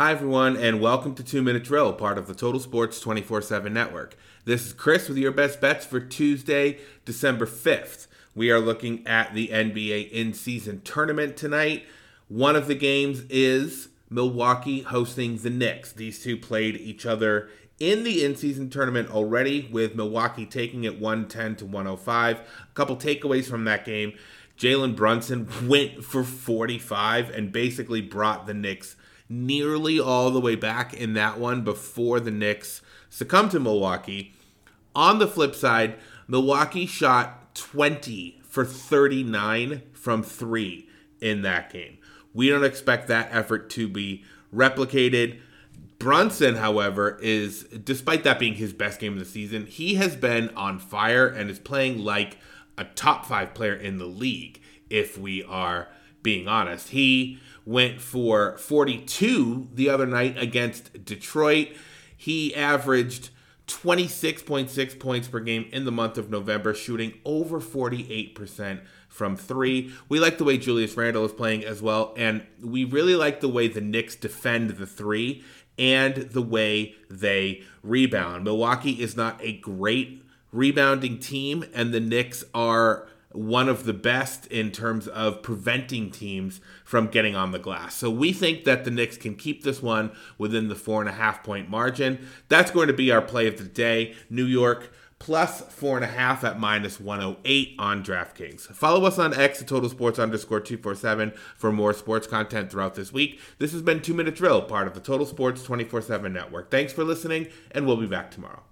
Hi, everyone, and welcome to Two Minute Drill, part of the Total Sports 24 7 network. This is Chris with your best bets for Tuesday, December 5th. We are looking at the NBA in season tournament tonight. One of the games is Milwaukee hosting the Knicks. These two played each other in the in season tournament already, with Milwaukee taking it 110 to 105. A couple takeaways from that game. Jalen Brunson went for 45 and basically brought the Knicks nearly all the way back in that one before the Knicks succumbed to Milwaukee. On the flip side, Milwaukee shot 20 for 39 from three in that game. We don't expect that effort to be replicated. Brunson, however, is despite that being his best game of the season, he has been on fire and is playing like a top five player in the league, if we are being honest. He went for 42 the other night against Detroit. He averaged 26.6 points per game in the month of November, shooting over 48% from three. We like the way Julius Randle is playing as well, and we really like the way the Knicks defend the three and the way they rebound. Milwaukee is not a great rebounding team, and the Knicks are one of the best in terms of preventing teams from getting on the glass. So we think that the Knicks can keep this one within the four and a half point margin. That's going to be our play of the day. New York plus four and a half at minus 108 on DraftKings. Follow us on X at Total Sports underscore 247 for more sports content throughout this week. This has been Two Minute Drill, part of the Total Sports 24 7 network. Thanks for listening, and we'll be back tomorrow.